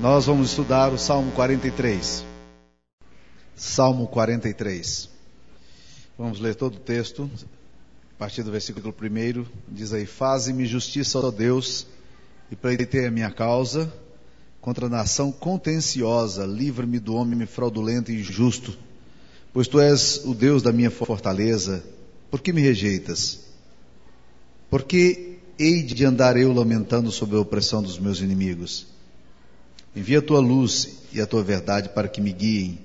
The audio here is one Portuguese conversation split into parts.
Nós vamos estudar o Salmo 43. Salmo 43. Vamos ler todo o texto. A partir do versículo 1 diz aí: Faze-me justiça, ó Deus, e pleitei a minha causa contra a nação contenciosa, livra-me do homem fraudulento e injusto, pois tu és o Deus da minha fortaleza. Por que me rejeitas? Por que hei de andar eu lamentando sob a opressão dos meus inimigos? Envia a tua luz e a tua verdade para que me guiem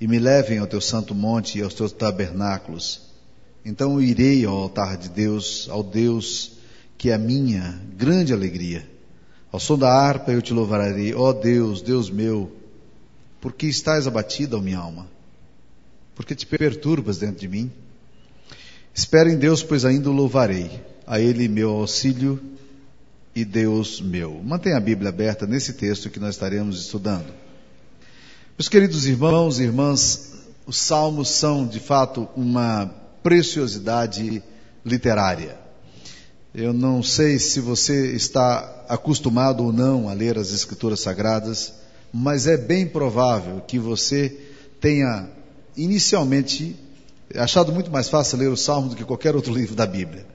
e me levem ao teu santo monte e aos teus tabernáculos. Então eu irei ao altar de Deus, ao Deus que é a minha grande alegria. Ao som da harpa eu te louvarei, ó Deus, Deus meu, porque estás abatida, ó minha alma? Porque te perturbas dentro de mim? Espera em Deus, pois ainda o louvarei. A Ele meu auxílio e Deus meu. Mantenha a Bíblia aberta nesse texto que nós estaremos estudando. Meus queridos irmãos e irmãs, os salmos são de fato uma preciosidade literária. Eu não sei se você está acostumado ou não a ler as Escrituras Sagradas, mas é bem provável que você tenha inicialmente achado muito mais fácil ler os Salmos do que qualquer outro livro da Bíblia.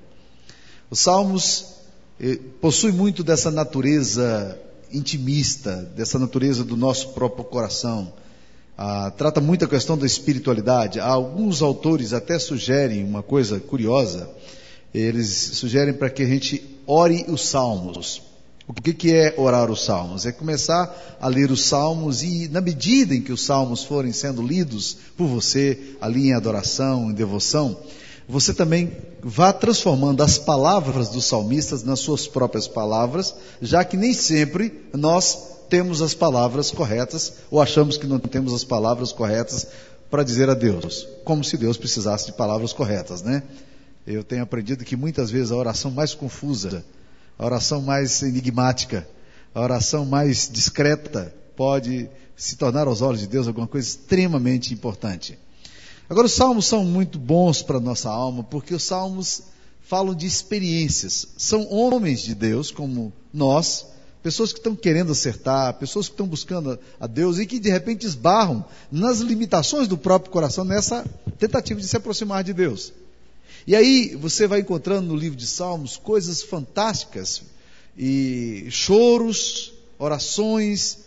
Os Salmos possui muito dessa natureza intimista, dessa natureza do nosso próprio coração. Ah, trata muito a questão da espiritualidade. Alguns autores até sugerem uma coisa curiosa. Eles sugerem para que a gente ore os salmos. O que, que é orar os salmos? É começar a ler os salmos e, na medida em que os salmos forem sendo lidos por você, ali em adoração, em devoção, você também vá transformando as palavras dos salmistas nas suas próprias palavras, já que nem sempre nós temos as palavras corretas ou achamos que não temos as palavras corretas para dizer a Deus, como se Deus precisasse de palavras corretas, né? Eu tenho aprendido que muitas vezes a oração mais confusa, a oração mais enigmática, a oração mais discreta pode se tornar aos olhos de Deus alguma coisa extremamente importante. Agora, os salmos são muito bons para a nossa alma, porque os salmos falam de experiências. São homens de Deus, como nós, pessoas que estão querendo acertar, pessoas que estão buscando a Deus e que de repente esbarram nas limitações do próprio coração nessa tentativa de se aproximar de Deus. E aí você vai encontrando no livro de Salmos coisas fantásticas e choros, orações,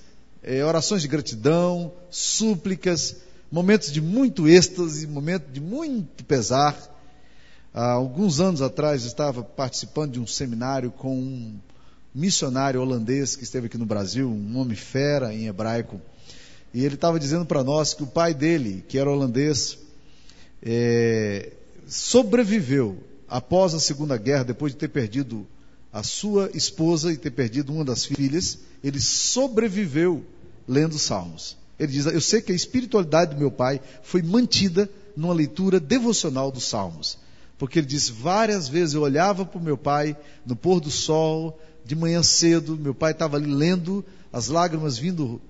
eh, orações de gratidão, súplicas, momentos de muito êxtase, momentos de muito pesar. Há alguns anos atrás estava participando de um seminário com um missionário holandês que esteve aqui no Brasil, um homem fera em hebraico, e ele estava dizendo para nós que o pai dele, que era holandês, é, sobreviveu após a Segunda Guerra, depois de ter perdido a sua esposa e ter perdido uma das filhas, ele sobreviveu lendo Salmos. Ele diz: Eu sei que a espiritualidade do meu pai foi mantida numa leitura devocional dos Salmos. Porque ele diz: várias vezes eu olhava para o meu pai no pôr do sol, de manhã cedo, meu pai estava ali lendo, as lágrimas vindo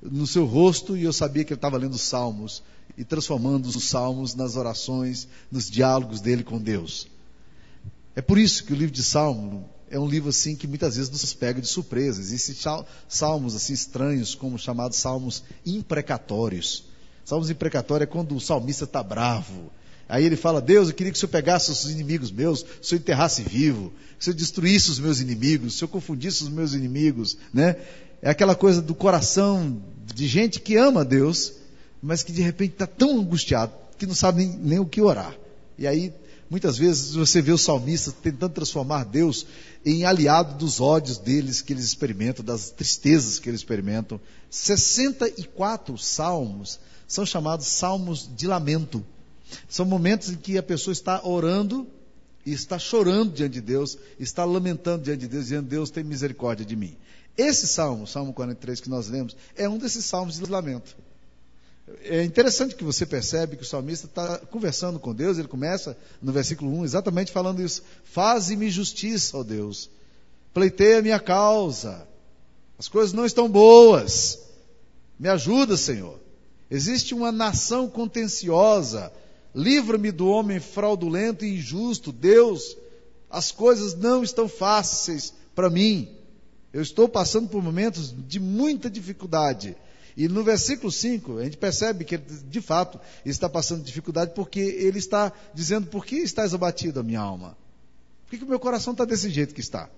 no seu rosto, e eu sabia que ele estava lendo os Salmos e transformando os Salmos nas orações, nos diálogos dele com Deus. É por isso que o livro de Salmo é um livro assim que muitas vezes nos pega de surpresa. Existem salmos assim estranhos, como chamados salmos imprecatórios. Salmos imprecatórios é quando o salmista está bravo. Aí ele fala: Deus, eu queria que o Senhor pegasse os inimigos meus, que o Senhor enterrasse vivo, que o Senhor destruísse os meus inimigos, que o Senhor confundisse os meus inimigos, né? É aquela coisa do coração de gente que ama Deus, mas que de repente está tão angustiado que não sabe nem, nem o que orar. E aí Muitas vezes você vê os salmistas tentando transformar Deus em aliado dos ódios deles que eles experimentam, das tristezas que eles experimentam. 64 salmos são chamados salmos de lamento. São momentos em que a pessoa está orando e está chorando diante de Deus, está lamentando diante de Deus, dizendo: Deus tem misericórdia de mim. Esse salmo, Salmo 43 que nós lemos, é um desses salmos de lamento. É interessante que você percebe que o salmista está conversando com Deus, ele começa no versículo 1 exatamente falando isso. Faze-me justiça, ó Deus. Pleiteia a minha causa. As coisas não estão boas. Me ajuda, Senhor. Existe uma nação contenciosa. Livra-me do homem fraudulento e injusto. Deus, as coisas não estão fáceis para mim. Eu estou passando por momentos de muita dificuldade. E no versículo 5, a gente percebe que ele, de fato, está passando dificuldade porque ele está dizendo: Por que estás abatido, a minha alma? Por que, o meu coração está desse jeito que está?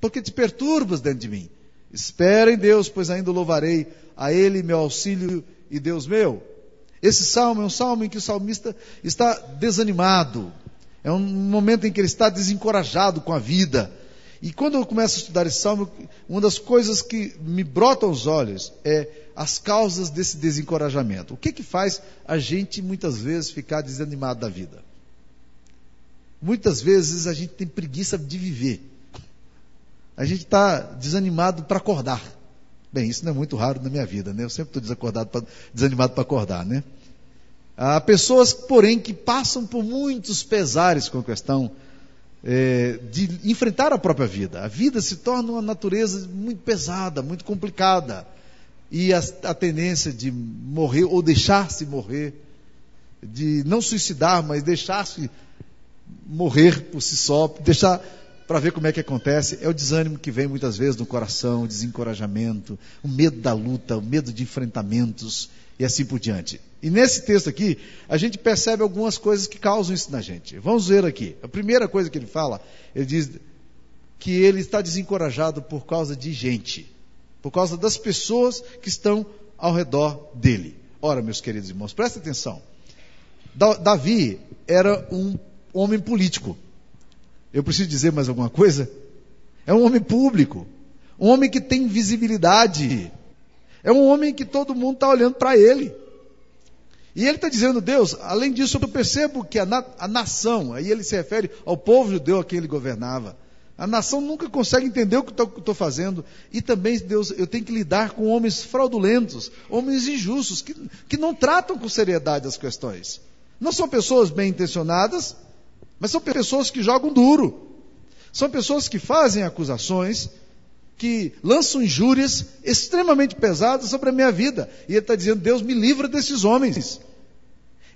Porque te perturbas dentro de mim. Espera em Deus, pois ainda louvarei a Ele, meu auxílio e Deus meu. Esse salmo é um salmo em que o salmista está desanimado. É um momento em que ele está desencorajado com a vida. E quando eu começo a estudar esse salmo, uma das coisas que me brota aos olhos é as causas desse desencorajamento. O que que faz a gente muitas vezes ficar desanimado da vida? Muitas vezes a gente tem preguiça de viver. A gente está desanimado para acordar. Bem, isso não é muito raro na minha vida, né? Eu sempre estou desanimado para acordar, né? Há pessoas, porém, que passam por muitos pesares com a questão é, de enfrentar a própria vida. A vida se torna uma natureza muito pesada, muito complicada. E a, a tendência de morrer ou deixar-se morrer, de não suicidar, mas deixar-se morrer por si só, deixar para ver como é que acontece, é o desânimo que vem muitas vezes no coração, o desencorajamento, o medo da luta, o medo de enfrentamentos e assim por diante. E nesse texto aqui, a gente percebe algumas coisas que causam isso na gente. Vamos ver aqui. A primeira coisa que ele fala, ele diz que ele está desencorajado por causa de gente, por causa das pessoas que estão ao redor dele. Ora, meus queridos irmãos, presta atenção. Davi era um homem político. Eu preciso dizer mais alguma coisa? É um homem público, um homem que tem visibilidade, é um homem que todo mundo está olhando para ele. E ele está dizendo, Deus, além disso, eu percebo que a, na, a, nação, aí ele se refere ao povo judeu a quem ele governava, a nação nunca consegue entender o que estou fazendo. E também, Deus, eu tenho que lidar com homens fraudulentos, homens injustos, que, que não tratam com seriedade as questões. Não são pessoas bem intencionadas, mas são pessoas que jogam duro. São pessoas que fazem acusações, que lançam injúrias extremamente pesadas sobre a minha vida. E ele está dizendo: Deus me livra desses homens.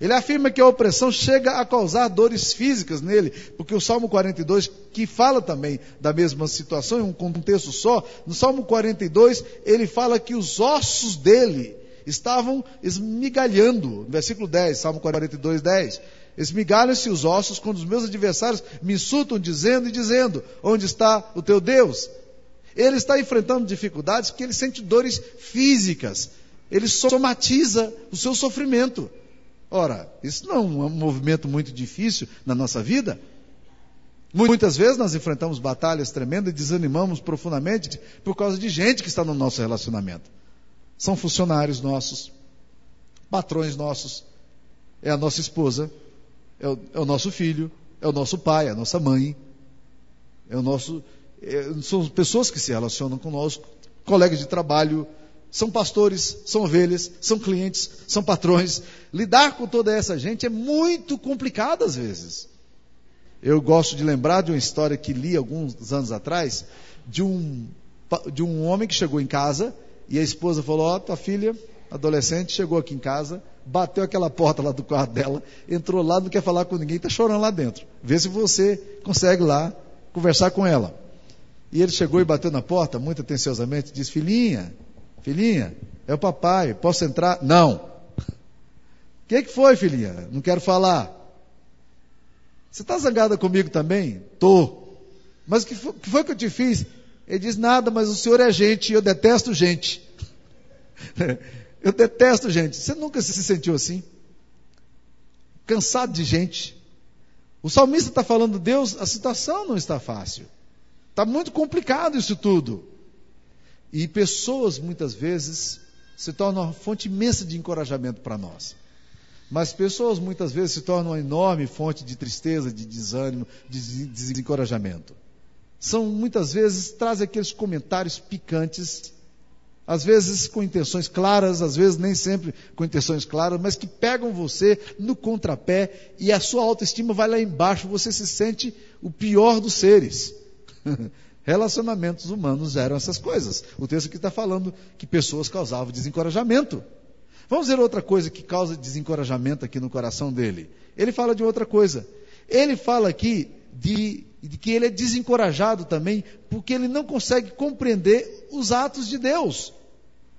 Ele afirma que a opressão chega a causar dores físicas nele, porque o Salmo 42, que fala também da mesma situação, em um contexto só, no Salmo 42, ele fala que os ossos dele estavam esmigalhando. Versículo 10, Salmo 42, 10. Esmigalham-se os ossos quando os meus adversários me insultam, dizendo e dizendo: Onde está o teu Deus? Ele está enfrentando dificuldades porque ele sente dores físicas. Ele somatiza o seu sofrimento. Ora, isso não é um movimento muito difícil na nossa vida. Muitas vezes nós enfrentamos batalhas tremendas e desanimamos profundamente por causa de gente que está no nosso relacionamento. São funcionários nossos, patrões nossos, é a nossa esposa, é o, é o nosso filho, é o nosso pai, é a nossa mãe, é o nosso. É, são pessoas que se relacionam conosco, colegas de trabalho, são pastores, são ovelhas, são clientes, são patrões. Lidar com toda essa gente é muito complicado às vezes. Eu gosto de lembrar de uma história que li alguns anos atrás, de um, de um homem que chegou em casa e a esposa falou: Ó, oh, tua filha, adolescente, chegou aqui em casa, bateu aquela porta lá do quarto dela, entrou lá, não quer falar com ninguém, está chorando lá dentro. Vê se você consegue lá conversar com ela. E ele chegou e bateu na porta, muito atenciosamente, disse: Filhinha, filhinha, é o papai, posso entrar? Não. O que, que foi, filhinha? Não quero falar. Você está zangada comigo também? Tô. Mas o que, que foi que eu te fiz? Ele diz: Nada, mas o senhor é gente e eu detesto gente. Eu detesto gente. Você nunca se sentiu assim? Cansado de gente. O salmista está falando, Deus, a situação não está fácil. Está muito complicado isso tudo. E pessoas, muitas vezes, se tornam uma fonte imensa de encorajamento para nós. Mas pessoas, muitas vezes, se tornam uma enorme fonte de tristeza, de desânimo, de desencorajamento. São, muitas vezes, trazem aqueles comentários picantes às vezes com intenções claras, às vezes nem sempre com intenções claras, mas que pegam você no contrapé e a sua autoestima vai lá embaixo, você se sente o pior dos seres. Relacionamentos humanos eram essas coisas. O texto aqui está falando que pessoas causavam desencorajamento. Vamos ver outra coisa que causa desencorajamento aqui no coração dele. Ele fala de outra coisa. Ele fala aqui de de que ele é desencorajado também, porque ele não consegue compreender os atos de Deus.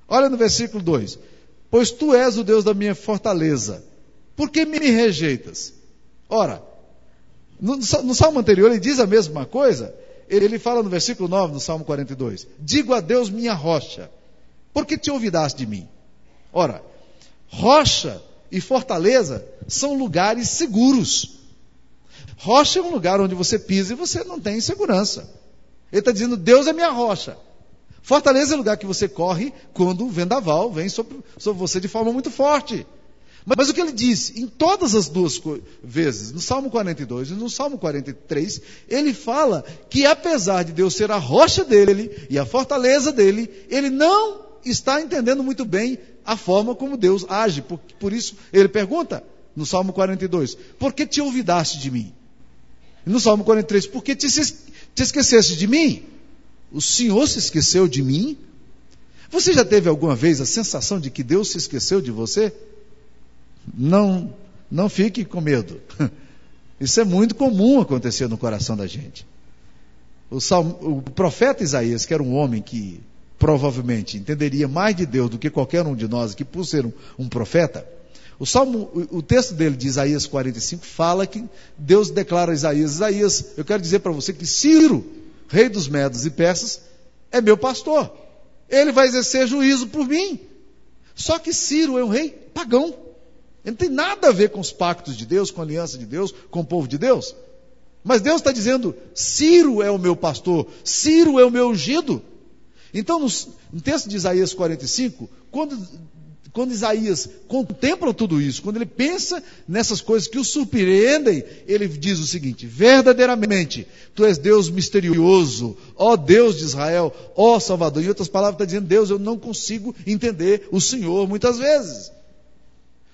Olha no versículo 2: Pois tu és o Deus da minha fortaleza, por que me rejeitas? Ora, no, no salmo anterior ele diz a mesma coisa, ele fala no versículo 9, no salmo 42: Digo a Deus minha rocha, por que te olvidaste de mim? Ora, rocha e fortaleza são lugares seguros. Rocha é um lugar onde você pisa e você não tem segurança. Ele está dizendo: Deus é minha rocha. Fortaleza é o lugar que você corre quando o vendaval vem sobre, sobre você de forma muito forte. Mas, o que ele disse, em todas as duas vezes, no Salmo 42 e no Salmo 43, ele fala que apesar de Deus ser a rocha dele e a fortaleza dele, ele não está entendendo muito bem a forma como Deus age. Por, por isso, ele pergunta no Salmo 42: Por que te olvidaste de mim? No Salmo 43, por que te, te esqueceste de mim? O Senhor se esqueceu de mim? Você já teve alguma vez a sensação de que Deus se esqueceu de você? Não, não fique com medo. Isso é muito comum acontecer no coração da gente. O, salmo, o profeta Isaías, que era um homem que provavelmente entenderia mais de Deus do que qualquer um de nós, que por ser um, um profeta, o, salmo, o, o, texto dele de Isaías 45 fala que Deus declara a Isaías: Isaías, eu quero dizer para você que Ciro, rei dos Medos e Persas, é meu pastor. Ele vai exercer juízo por mim. Só que Ciro é um rei pagão. Ele não tem nada a ver com os pactos de Deus, com a aliança de Deus, com o povo de Deus. Mas Deus está dizendo: Ciro é o meu pastor, Ciro é o meu ungido. Então, no, texto de Isaías 45, quando, quando Isaías contempla tudo isso, quando ele pensa nessas coisas que o surpreendem, ele diz o seguinte: verdadeiramente, tu és Deus misterioso, ó Deus de Israel, ó Salvador. Em outras palavras, está dizendo: Deus, eu não consigo entender o Senhor muitas vezes.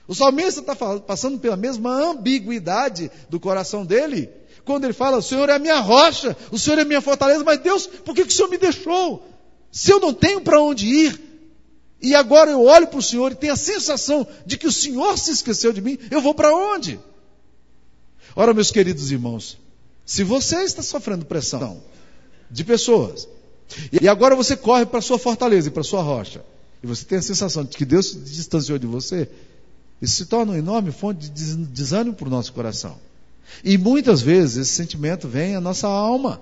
O salmista está passando pela mesma ambiguidade do coração dele, quando ele fala: O Senhor é a minha rocha, o Senhor é a minha fortaleza, mas Deus, por que, que o Senhor me deixou? Se eu não tenho para onde ir, e agora eu olho para o Senhor e tenho a sensação de que o Senhor se esqueceu de mim, eu vou para onde? Ora, meus queridos irmãos, se você está sofrendo pressão de pessoas, e agora você corre para a sua fortaleza e para a sua rocha, e você tem a sensação de que Deus se distanciou de você, isso se torna uma enorme fonte de desânimo para o nosso coração. E muitas vezes esse sentimento vem à nossa alma.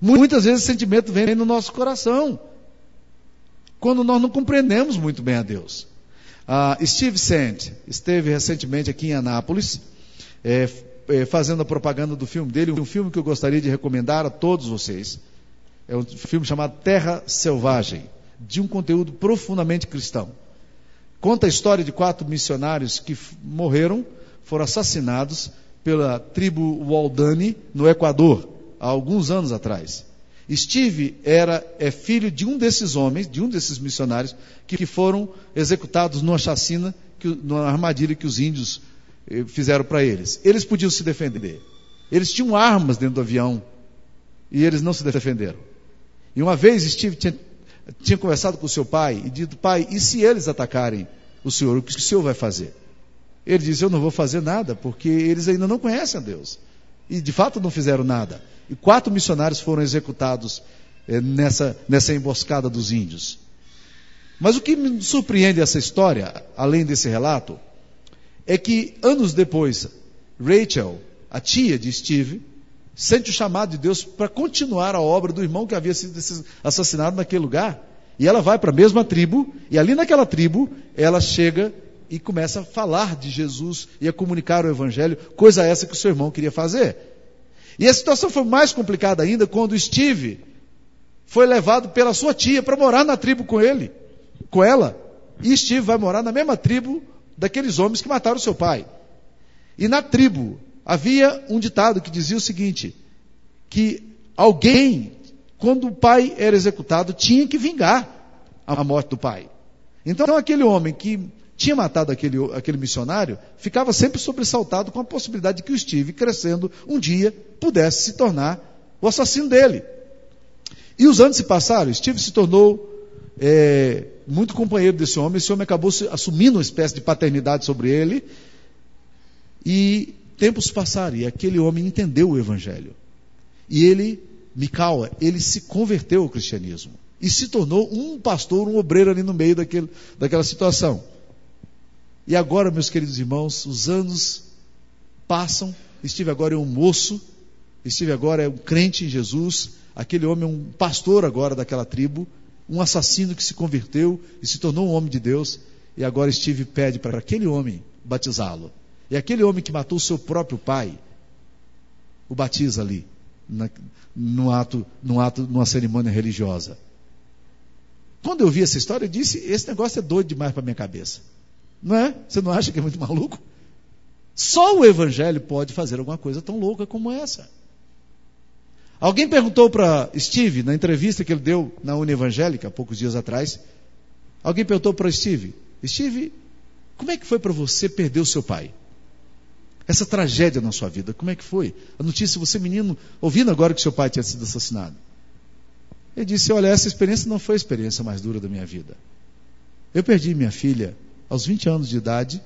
Muitas vezes esse sentimento vem no nosso coração, quando nós não compreendemos muito bem a Deus. Uh, Steve Sand esteve recentemente aqui em Anápolis, é, é, fazendo a propaganda do filme dele, um filme que eu gostaria de recomendar a todos vocês. É um filme chamado Terra Selvagem, de um conteúdo profundamente cristão. Conta a história de quatro missionários que morreram, foram assassinados pela tribo Waldani no Equador há alguns anos atrás. Steve era é filho de um desses homens, de um desses missionários, que, que foram executados numa chacina, que, numa armadilha que os índios eh, fizeram para eles. Eles podiam se defender. Eles tinham armas dentro do avião e eles não se defenderam. E uma vez Steve tinha, tinha conversado com o seu pai e dito: Pai, e se eles atacarem o senhor? O que o senhor vai fazer? Ele disse: Eu não vou fazer nada, porque eles ainda não conhecem a Deus. E de fato não fizeram nada. E quatro missionários foram executados eh, nessa, nessa emboscada dos índios. Mas o que me surpreende essa história, além desse relato, é que anos depois, Rachel, a tia de Steve, sente o chamado de Deus para continuar a obra do irmão que havia sido assassinado naquele lugar. E ela vai para a mesma tribo, e ali naquela tribo, ela chega e começa a falar de Jesus e a comunicar o Evangelho, coisa essa que o seu irmão queria fazer. E a situação foi mais complicada ainda quando Steve foi levado pela sua tia para morar na tribo com ele, com ela. E Steve vai morar na mesma tribo daqueles homens que mataram seu pai. E na tribo havia um ditado que dizia o seguinte: que alguém, quando o pai era executado, tinha que vingar a morte do pai. Então aquele homem que tinha matado aquele, aquele missionário, ficava sempre sobressaltado com a possibilidade de que o Steve, crescendo, um dia pudesse se tornar o assassino dele. E os anos se passaram, Steve se tornou é, muito companheiro desse homem, esse homem acabou assumindo uma espécie de paternidade sobre ele, e tempos passaram, e aquele homem entendeu o Evangelho. E ele, Micaua, ele se converteu ao cristianismo e se tornou um pastor, um obreiro ali no meio daquele, daquela situação. E agora, meus queridos irmãos, os anos passam, Estive agora é um moço, Estive agora é um crente em Jesus, aquele homem é um pastor agora daquela tribo, um assassino que se converteu e se tornou um homem de Deus, e agora Steve pede para aquele homem batizá-lo. E aquele homem que matou seu próprio pai, o batiza ali, na, no ato, no ato, numa cerimônia religiosa. Quando eu vi essa história, eu disse: esse negócio é doido demais para minha cabeça. Não é? Você não acha que é muito maluco? Só o Evangelho pode fazer alguma coisa tão louca como essa. Alguém perguntou para Steve, na entrevista que ele deu na Univangélica, há poucos dias atrás, alguém perguntou para Steve: Steve, como é que foi para você perder o seu pai? Essa tragédia na sua vida, como é que foi? A notícia, você menino, ouvindo agora que seu pai tinha sido assassinado. Ele disse: Olha, essa experiência não foi a experiência mais dura da minha vida. Eu perdi minha filha aos 20 anos de idade,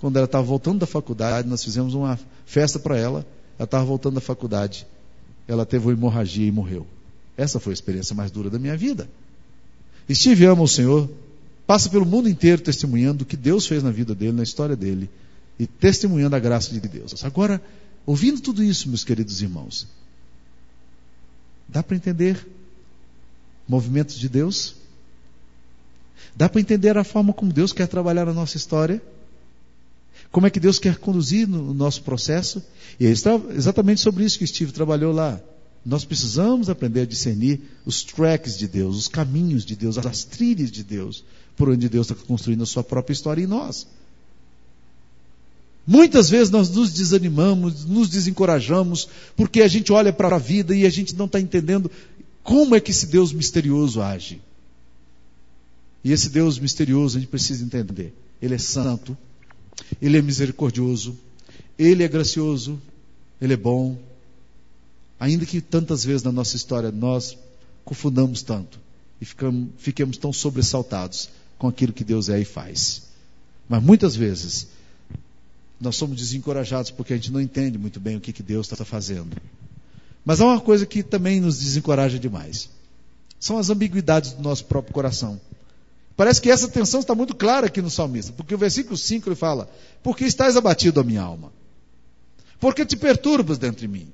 quando ela estava voltando da faculdade, nós fizemos uma festa para ela. Ela estava voltando da faculdade. Ela teve uma hemorragia e morreu. Essa foi a experiência mais dura da minha vida. Steve ama o Senhor, passa pelo mundo inteiro testemunhando o que Deus fez na vida dele, na história dele, e testemunhando a graça de Deus. Agora, ouvindo tudo isso, meus queridos irmãos, dá para entender movimentos de Deus? Dá para entender a forma como Deus quer trabalhar na nossa história? Como é que Deus quer conduzir no nosso processo? E é exatamente sobre isso que Steve trabalhou lá. Nós precisamos aprender a discernir os tracks de Deus, os caminhos de Deus, as trilhas de Deus, por onde Deus está construindo a sua própria história em nós. Muitas vezes nós nos desanimamos, nos desencorajamos, porque a gente olha para a vida e a gente não está entendendo como é que esse Deus misterioso age. E esse Deus misterioso a gente precisa entender. Ele é santo, ele é misericordioso, ele é gracioso, ele é bom. Ainda que tantas vezes na nossa história nós confundamos tanto e ficamos, fiquemos tão sobressaltados com aquilo que Deus é e faz. Mas muitas vezes nós somos desencorajados porque a gente não entende muito bem o que, que Deus está fazendo. Mas há uma coisa que também nos desencoraja demais. São as ambiguidades do nosso próprio coração. Parece que essa tensão está muito clara aqui no salmista, porque o versículo 5 ele fala: Porque estás abatido a minha alma? Porque te perturbas dentro de mim?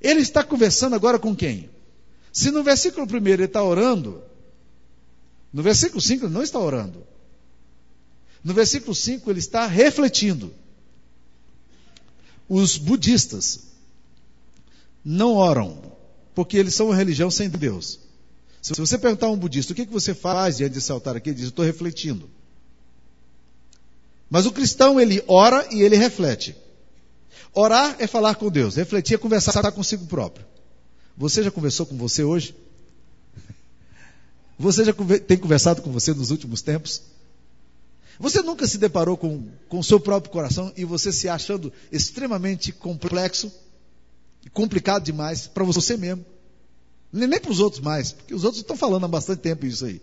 Ele está conversando agora com quem? Se no versículo 1 ele está orando, no versículo 5 ele não está orando. No versículo 5 ele está refletindo. Os budistas não oram, porque eles são uma religião sem Deus. Se você perguntar a um budista o que, que você faz diante desse altar aqui, ele diz: estou refletindo. Mas o cristão, ele ora e ele reflete. Orar é falar com Deus, refletir é conversar consigo próprio. Você já conversou com você hoje? Você já tem conversado com você nos últimos tempos? Você nunca se deparou com, o seu próprio coração e você se achando extremamente complexo complicado demais para você mesmo? Nem, nem para os outros mais, porque os outros estão falando há bastante tempo isso aí.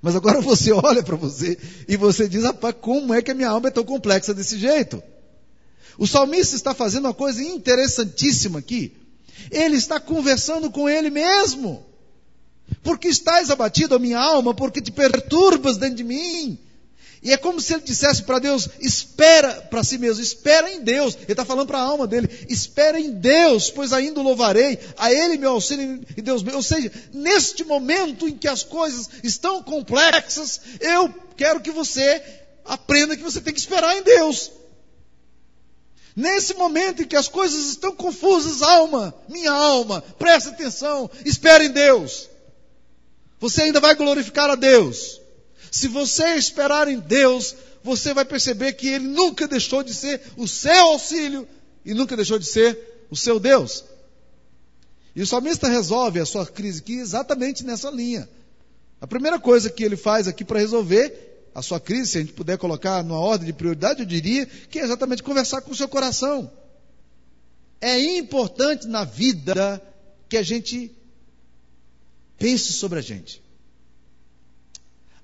Mas agora você olha para você e você diz, rapaz, como é que a minha alma é tão complexa desse jeito? O salmista está fazendo uma coisa interessantíssima aqui. Ele está conversando com ele mesmo. Porque estás abatido a minha alma, porque te perturbas dentro de mim. E é como se ele dissesse para Deus: espera para si mesmo, espera em Deus. Ele está falando para a alma dele: espera em Deus, pois ainda o louvarei, a Ele meu auxílio e Deus meu. Ou seja, neste momento em que as coisas estão complexas, eu quero que você aprenda que você tem que esperar em Deus. Nesse momento em que as coisas estão confusas, alma, minha alma, presta atenção, espera em Deus. Você ainda vai glorificar a Deus. Se você esperar em Deus, você vai perceber que Ele nunca deixou de ser o seu auxílio e nunca deixou de ser o seu Deus. E o salmista resolve a sua crise aqui exatamente nessa linha. A primeira coisa que ele faz aqui para resolver a sua crise, se a gente puder colocar numa ordem de prioridade, eu diria que é exatamente conversar com o seu coração. É importante na vida que a gente pense sobre a gente.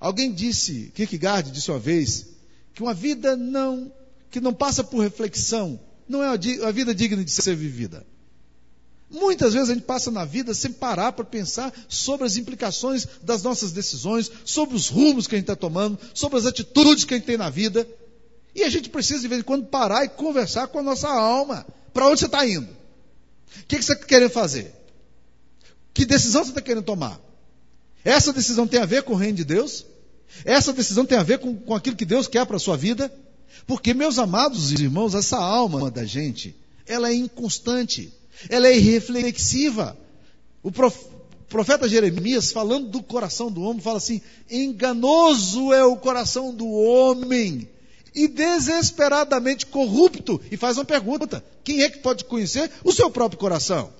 Alguém disse, Kierkegaard disse uma vez, que uma vida não, que não passa por reflexão, não é uma vida digna de ser vivida. Muitas vezes a gente passa na vida sem parar para pensar sobre as implicações das nossas decisões, sobre os rumos que a gente está tomando, sobre as atitudes que a gente tem na vida. E a gente precisa, de vez em quando, parar e conversar com a nossa alma. Para onde você está indo? O que, que você está querendo fazer? Que decisão você está querendo tomar? Essa decisão tem a ver com o reino de Deus? Essa decisão tem a ver com, com aquilo que Deus quer para a sua vida? Porque, meus amados irmãos, essa alma da gente, ela é inconstante ela é irreflexiva. O profeta Jeremias, falando do coração do homem, fala assim: enganoso é o coração do homem e desesperadamente corrupto. E faz uma pergunta: quem é que pode conhecer o seu próprio coração?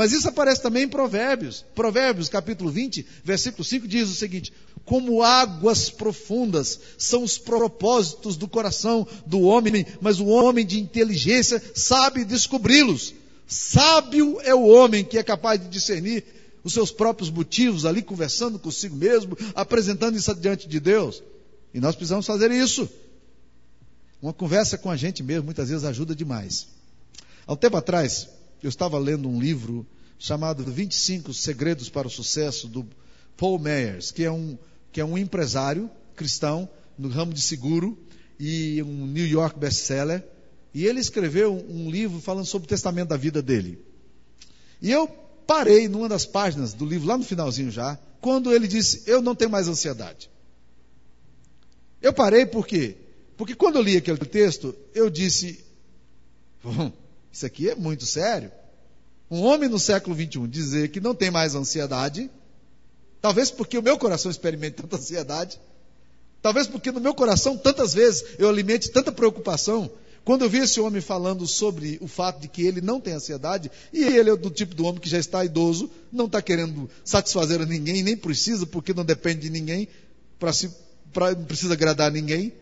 Mas isso aparece também em Provérbios. Provérbios, capítulo 20, versículo 5, diz o seguinte: Como águas profundas são os propósitos do coração do homem, mas o homem de inteligência sabe descobri-los. Sábio é o homem que é capaz de discernir os seus próprios motivos ali, conversando consigo mesmo, apresentando isso diante de Deus. E nós precisamos fazer isso. Uma conversa com a gente mesmo muitas vezes ajuda demais. Há um tempo atrás, eu estava lendo um livro chamado 25 Segredos para o Sucesso, do Paul Meyers, que é um, que é um empresário cristão no ramo de seguro e um New York best-seller. E ele escreveu um livro falando sobre o testamento da vida dele. E eu parei numa das páginas do livro, lá no finalzinho já, quando ele disse: Eu não tenho mais ansiedade. Eu parei por quê? Porque quando eu li aquele texto, eu disse: isso aqui é muito sério. Um homem no século 21 dizer que não tem mais ansiedade, talvez porque o meu coração experimente tanta ansiedade, talvez porque no meu coração tantas vezes eu alimente tanta preocupação. Quando eu vi esse homem falando sobre o fato de que ele não tem ansiedade, e ele é do tipo do homem que já está idoso, não está querendo satisfazer a ninguém, nem precisa, porque não depende de ninguém, para se, pra, não precisa agradar a ninguém.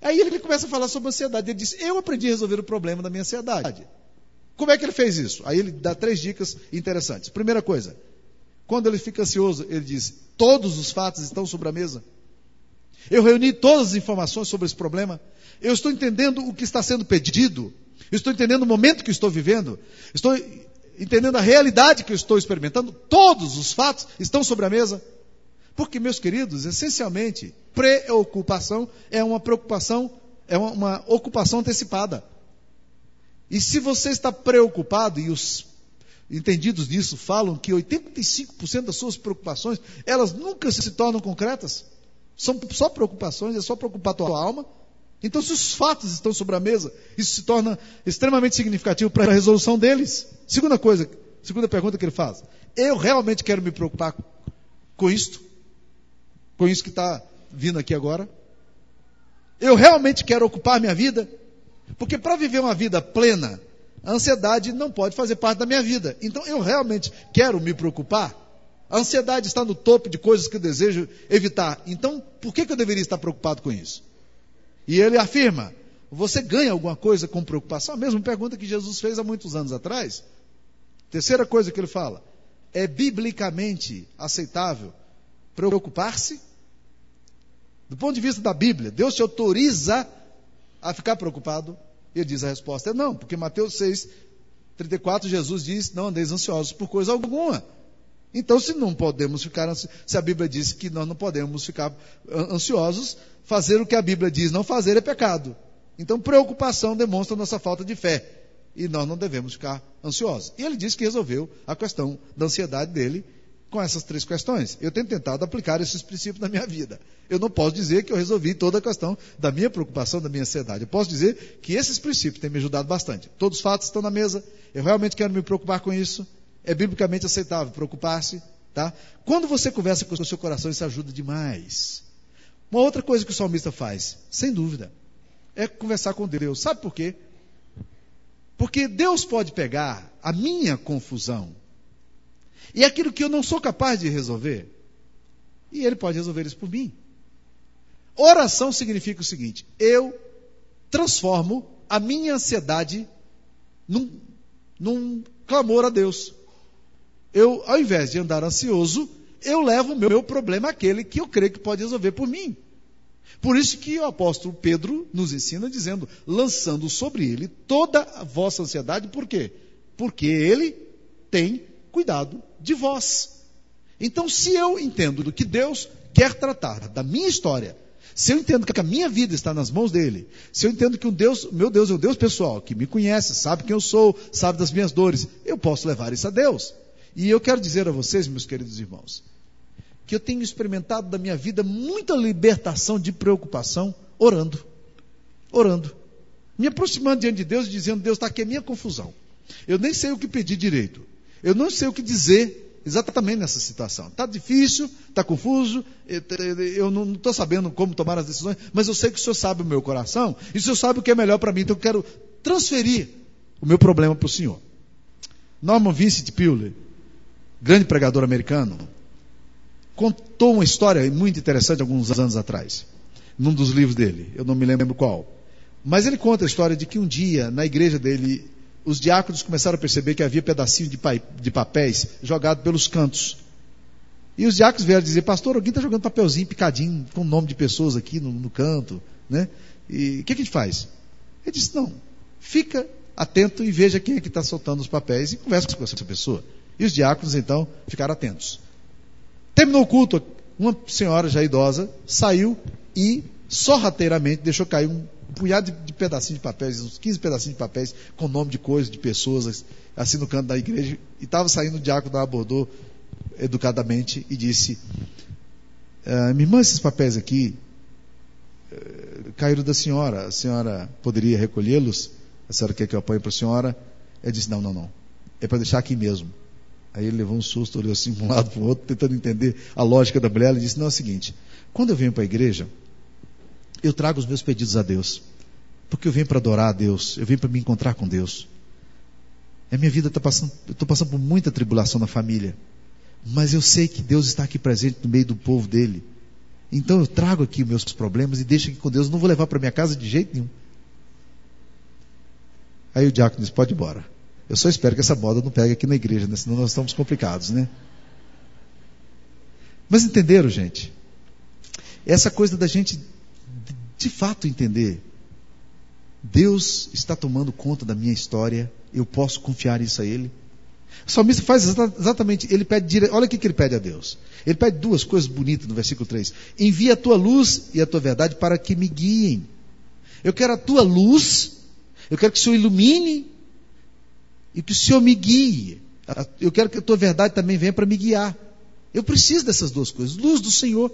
Aí ele começa a falar sobre ansiedade. Ele diz: Eu aprendi a resolver o problema da minha ansiedade. Como é que ele fez isso? Aí ele dá três dicas interessantes. Primeira coisa, quando ele fica ansioso, ele diz: Todos os fatos estão sobre a mesa. Eu reuni todas as informações sobre esse problema. Eu estou entendendo o que está sendo pedido. Eu estou entendendo o momento que estou vivendo. Estou entendendo a realidade que eu estou experimentando. Todos os fatos estão sobre a mesa. Porque, meus queridos, essencialmente, preocupação é uma preocupação, é uma, uma ocupação antecipada. E se você está preocupado, e os entendidos disso falam que 85% das suas preocupações, elas nunca se tornam concretas. São só preocupações, é só preocupar a tua alma. Então, se os fatos estão sobre a mesa, isso se torna extremamente significativo para a resolução deles. Segunda coisa, segunda pergunta que ele faz: eu realmente quero me preocupar com isto? com isso que está vindo aqui agora? Eu realmente quero ocupar minha vida? Porque para viver uma vida plena, a ansiedade não pode fazer parte da minha vida. Então eu realmente quero me preocupar? A ansiedade está no topo de coisas que eu desejo evitar. Então, por que, que eu deveria estar preocupado com isso? E ele afirma: você ganha alguma coisa com preocupação? A mesma pergunta que Jesus fez há muitos anos atrás. Terceira coisa que ele fala: é biblicamente aceitável preocupar-se? Do ponto de vista da Bíblia, Deus te autoriza a ficar preocupado? Ele diz a resposta é não, porque Mateus 6, 34, Jesus diz: não andeis ansiosos por coisa alguma. Então, se não podemos ficar, se a Bíblia diz que nós não podemos ficar ansiosos, fazer o que a Bíblia diz não fazer é pecado. Então, preocupação demonstra nossa falta de fé. E nós não devemos ficar ansiosos. E ele diz que resolveu a questão da ansiedade dele com essas três questões. Eu tenho tentado aplicar esses princípios na minha vida. Eu não posso dizer que eu resolvi toda a questão da minha preocupação, da minha ansiedade. Eu posso dizer que esses princípios têm me ajudado bastante. Todos os fatos estão na mesa. Eu realmente quero me preocupar com isso. É biblicamente aceitável preocupar-se. Tá? Quando você conversa com o seu coração, isso ajuda demais. Uma outra coisa que o salmista faz, sem dúvida, é conversar com Deus. Sabe por quê? Porque Deus pode pegar a minha confusão e aquilo que eu não sou capaz de resolver, e Ele pode resolver isso por mim. Oração significa o seguinte: eu transformo a minha ansiedade num, num clamor a Deus. Eu, ao invés de andar ansioso, eu levo o meu, meu problema àquele que eu creio que pode resolver por mim. Por isso que o apóstolo Pedro nos ensina dizendo, lançando sobre ele toda a vossa ansiedade, por quê? porque ele tem cuidado de vós. Então, se eu entendo que Deus quer tratar da minha história, se eu entendo que a minha vida está nas mãos dele, se eu entendo que o Deus, meu Deus é um Deus pessoal, que me conhece, sabe quem eu sou, sabe das minhas dores, eu posso levar isso a Deus. E eu quero dizer a vocês, meus queridos irmãos, que eu tenho experimentado da minha vida muita libertação de preocupação orando. Orando. Me aproximando diante de Deus e dizendo: Deus, está aqui a minha confusão. Eu nem sei o que pedir direito. Eu não sei o que dizer exatamente nessa situação. Está difícil, está confuso, eu não estou sabendo como tomar as decisões, mas eu sei que o Senhor sabe o meu coração e o Senhor sabe o que é melhor para mim, então eu quero transferir o meu problema para o Senhor. Norman Vincent Peale, grande pregador americano, contou uma história muito interessante alguns anos atrás, num dos livros dele, eu não me lembro qual. Mas ele conta a história de que um dia, na igreja dele, os diáconos começaram a perceber que havia pedacinho de, de papéis jogado pelos cantos. E os diáconos vieram dizer, pastor, alguém está jogando papelzinho picadinho com o nome de pessoas aqui no, no canto, né? E o que, que a gente faz? Ele disse, não, fica atento e veja quem é que está soltando os papéis e conversa com essa pessoa. E os diáconos, então, ficaram atentos. Terminou o culto, uma senhora já idosa saiu e sorrateiramente deixou cair um um punhado de, de pedacinhos de papéis, uns 15 pedacinhos de papéis com nome de coisas, de pessoas, assim no canto da igreja. E estava saindo o diácono, abordou educadamente e disse: ah, Minha irmã, esses papéis aqui uh, caíram da senhora. A senhora poderia recolhê-los? A senhora quer que eu apanhe para a senhora? Ele disse: Não, não, não. É para deixar aqui mesmo. Aí ele levou um susto, olhou assim para um lado para o outro, tentando entender a lógica da mulher. Ele disse: Não, é o seguinte: quando eu venho para a igreja, eu trago os meus pedidos a Deus. Porque eu venho para adorar a Deus, eu venho para me encontrar com Deus. A minha vida está passando, eu estou passando por muita tribulação na família. Mas eu sei que Deus está aqui presente no meio do povo dele. Então eu trago aqui os meus problemas e deixo aqui com Deus. Não vou levar para minha casa de jeito nenhum. Aí o diácono diz: pode ir embora. Eu só espero que essa moda não pegue aqui na igreja, né? senão nós estamos complicados, né? Mas entenderam, gente? Essa coisa da gente de fato entender, Deus está tomando conta da minha história, eu posso confiar isso a Ele. O salmista faz exatamente, ele pede, dire... olha o que ele pede a Deus. Ele pede duas coisas bonitas no versículo 3. Envia a tua luz e a tua verdade para que me guiem. Eu quero a tua luz, eu quero que o Senhor ilumine e que o Senhor me guie. Eu quero que a tua verdade também venha para me guiar. Eu preciso dessas duas coisas: luz do Senhor,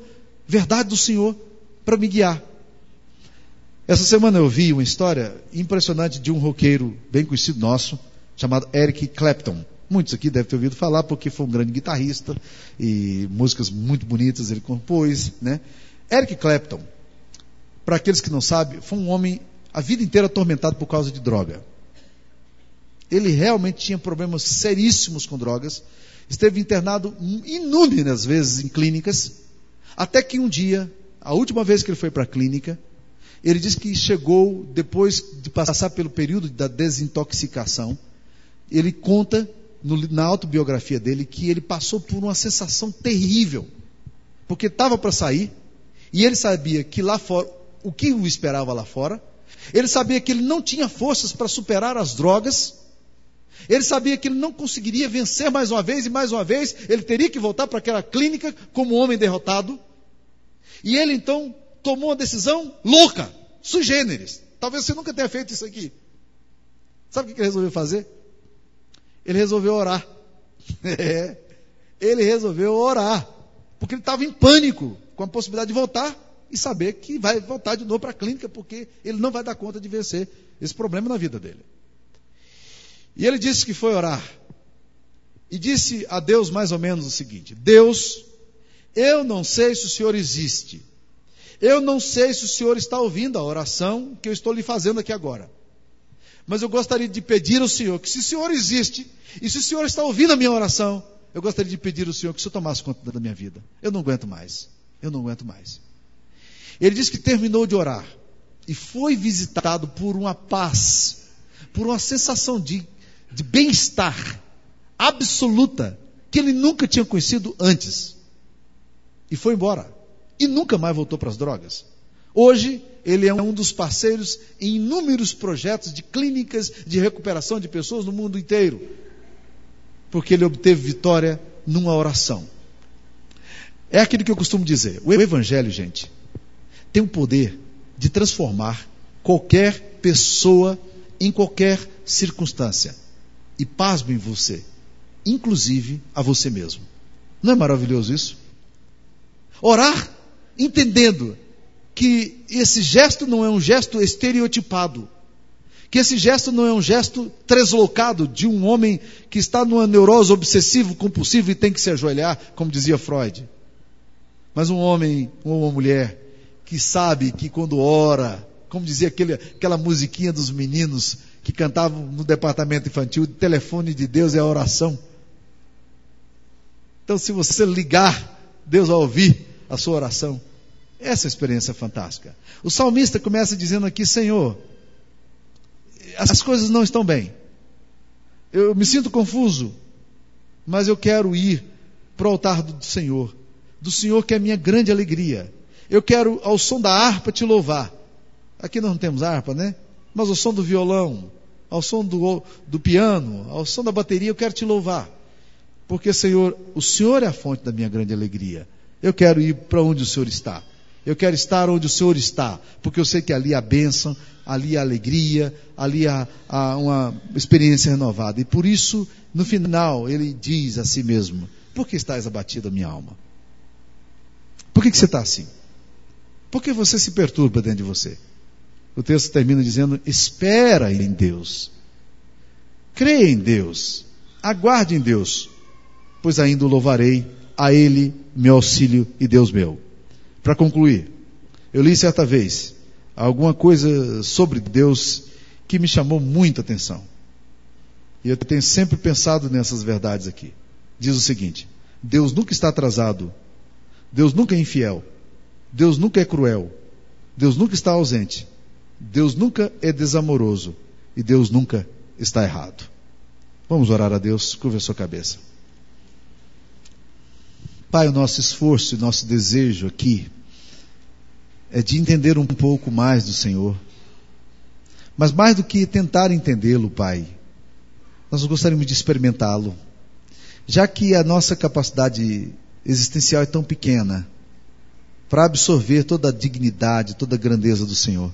verdade do Senhor, para me guiar. Essa semana eu vi uma história impressionante de um roqueiro bem conhecido nosso, chamado Eric Clapton. Muitos aqui devem ter ouvido falar porque foi um grande guitarrista e músicas muito bonitas ele compôs, né? Eric Clapton, para aqueles que não sabem, foi um homem a vida inteira atormentado por causa de droga. Ele realmente tinha problemas seríssimos com drogas, esteve internado inúmeras vezes em clínicas, até que um dia, a última vez que ele foi para a clínica, ele diz que chegou, depois de passar pelo período da desintoxicação, ele conta no, na autobiografia dele que ele passou por uma sensação terrível. Porque estava para sair, e ele sabia que lá fora, o que o esperava lá fora, ele sabia que ele não tinha forças para superar as drogas, ele sabia que ele não conseguiria vencer mais uma vez e mais uma vez, ele teria que voltar para aquela clínica como um homem derrotado. E ele então tomou uma decisão louca, sui generis. Talvez você nunca tenha feito isso aqui. Sabe o que ele resolveu fazer? Ele resolveu orar. É, ele resolveu orar. Porque ele estava em pânico com a possibilidade de voltar e saber que vai voltar de novo para a clínica, porque ele não vai dar conta de vencer esse problema na vida dele. E ele disse que foi orar. E disse a Deus mais ou menos o seguinte: Deus, eu não sei se o Senhor existe. Eu não sei se o senhor está ouvindo a oração que eu estou lhe fazendo aqui agora. Mas eu gostaria de pedir ao Senhor que, se o Senhor existe, e se o Senhor está ouvindo a minha oração, eu gostaria de pedir ao Senhor que o Senhor tomasse conta da minha vida. Eu não aguento mais. Eu não aguento mais. Ele disse que terminou de orar e foi visitado por uma paz, por uma sensação de, de bem-estar absoluta que ele nunca tinha conhecido antes. E foi embora e nunca mais voltou para as drogas. Hoje, ele é um dos parceiros em inúmeros projetos de clínicas de recuperação de pessoas no mundo inteiro, porque ele obteve vitória numa oração. É aquilo que eu costumo dizer: o Evangelho, gente, tem o poder de transformar qualquer pessoa em qualquer circunstância. E pasme você, inclusive a você mesmo. Não é maravilhoso isso? Orar entendendo que esse gesto não é um gesto estereotipado, que esse gesto não é um gesto translocado de um homem que está numa neurose obsessivo compulsivo e tem que se ajoelhar, como dizia Freud. Mas um homem ou uma mulher que sabe que quando ora, como dizia aquele, aquela musiquinha dos meninos que cantavam no departamento infantil, telefone de Deus é a oração. Então, se você ligar, Deus vai ouvir a sua oração. Essa é experiência fantástica. O salmista começa dizendo aqui: Senhor, as coisas não estão bem. Eu me sinto confuso, mas eu quero ir para o altar do Senhor, do Senhor que é a minha grande alegria. Eu quero, ao som da harpa, te louvar. Aqui nós não temos harpa, né? Mas ao som do violão, ao som do, do piano, ao som da bateria, eu quero te louvar. Porque, Senhor, o Senhor é a fonte da minha grande alegria. Eu quero ir para onde o Senhor está. Eu quero estar onde o Senhor está, porque eu sei que ali há bênção, ali há alegria, ali há, há uma experiência renovada. E por isso, no final, ele diz a si mesmo: Por que estás abatido, minha alma? Por que, que você está assim? Por que você se perturba dentro de você? O texto termina dizendo: Espera em Deus, creia em Deus, aguarde em Deus, pois ainda o louvarei, a Ele meu auxílio e Deus meu. Para concluir, eu li certa vez alguma coisa sobre Deus que me chamou muita atenção. E eu tenho sempre pensado nessas verdades aqui. Diz o seguinte: Deus nunca está atrasado, Deus nunca é infiel, Deus nunca é cruel, Deus nunca está ausente, Deus nunca é desamoroso e Deus nunca está errado. Vamos orar a Deus, curva a sua cabeça. Pai, o nosso esforço e nosso desejo aqui é de entender um pouco mais do Senhor. Mas mais do que tentar entendê-lo, Pai, nós gostaríamos de experimentá-lo. Já que a nossa capacidade existencial é tão pequena para absorver toda a dignidade, toda a grandeza do Senhor.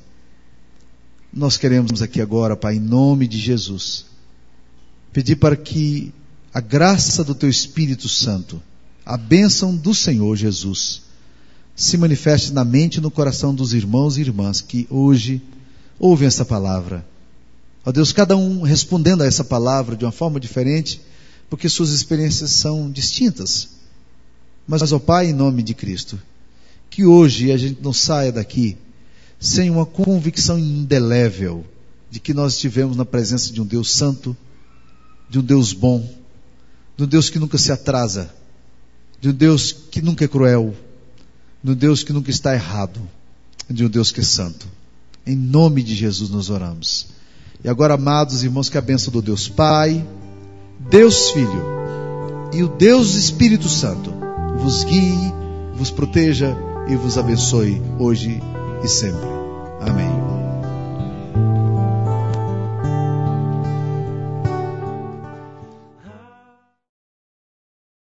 Nós queremos aqui agora, Pai, em nome de Jesus, pedir para que a graça do Teu Espírito Santo a bênção do Senhor Jesus se manifeste na mente e no coração dos irmãos e irmãs que hoje ouvem essa palavra. Ó Deus, cada um respondendo a essa palavra de uma forma diferente, porque suas experiências são distintas. Mas, ó Pai, em nome de Cristo, que hoje a gente não saia daqui sem uma convicção indelével de que nós estivemos na presença de um Deus santo, de um Deus bom, de um Deus que nunca se atrasa, de um Deus que nunca é cruel, de um Deus que nunca está errado, de um Deus que é santo. Em nome de Jesus nós oramos. E agora, amados irmãos, que a bênção do Deus Pai, Deus Filho e o Deus Espírito Santo vos guie, vos proteja e vos abençoe hoje e sempre. Amém.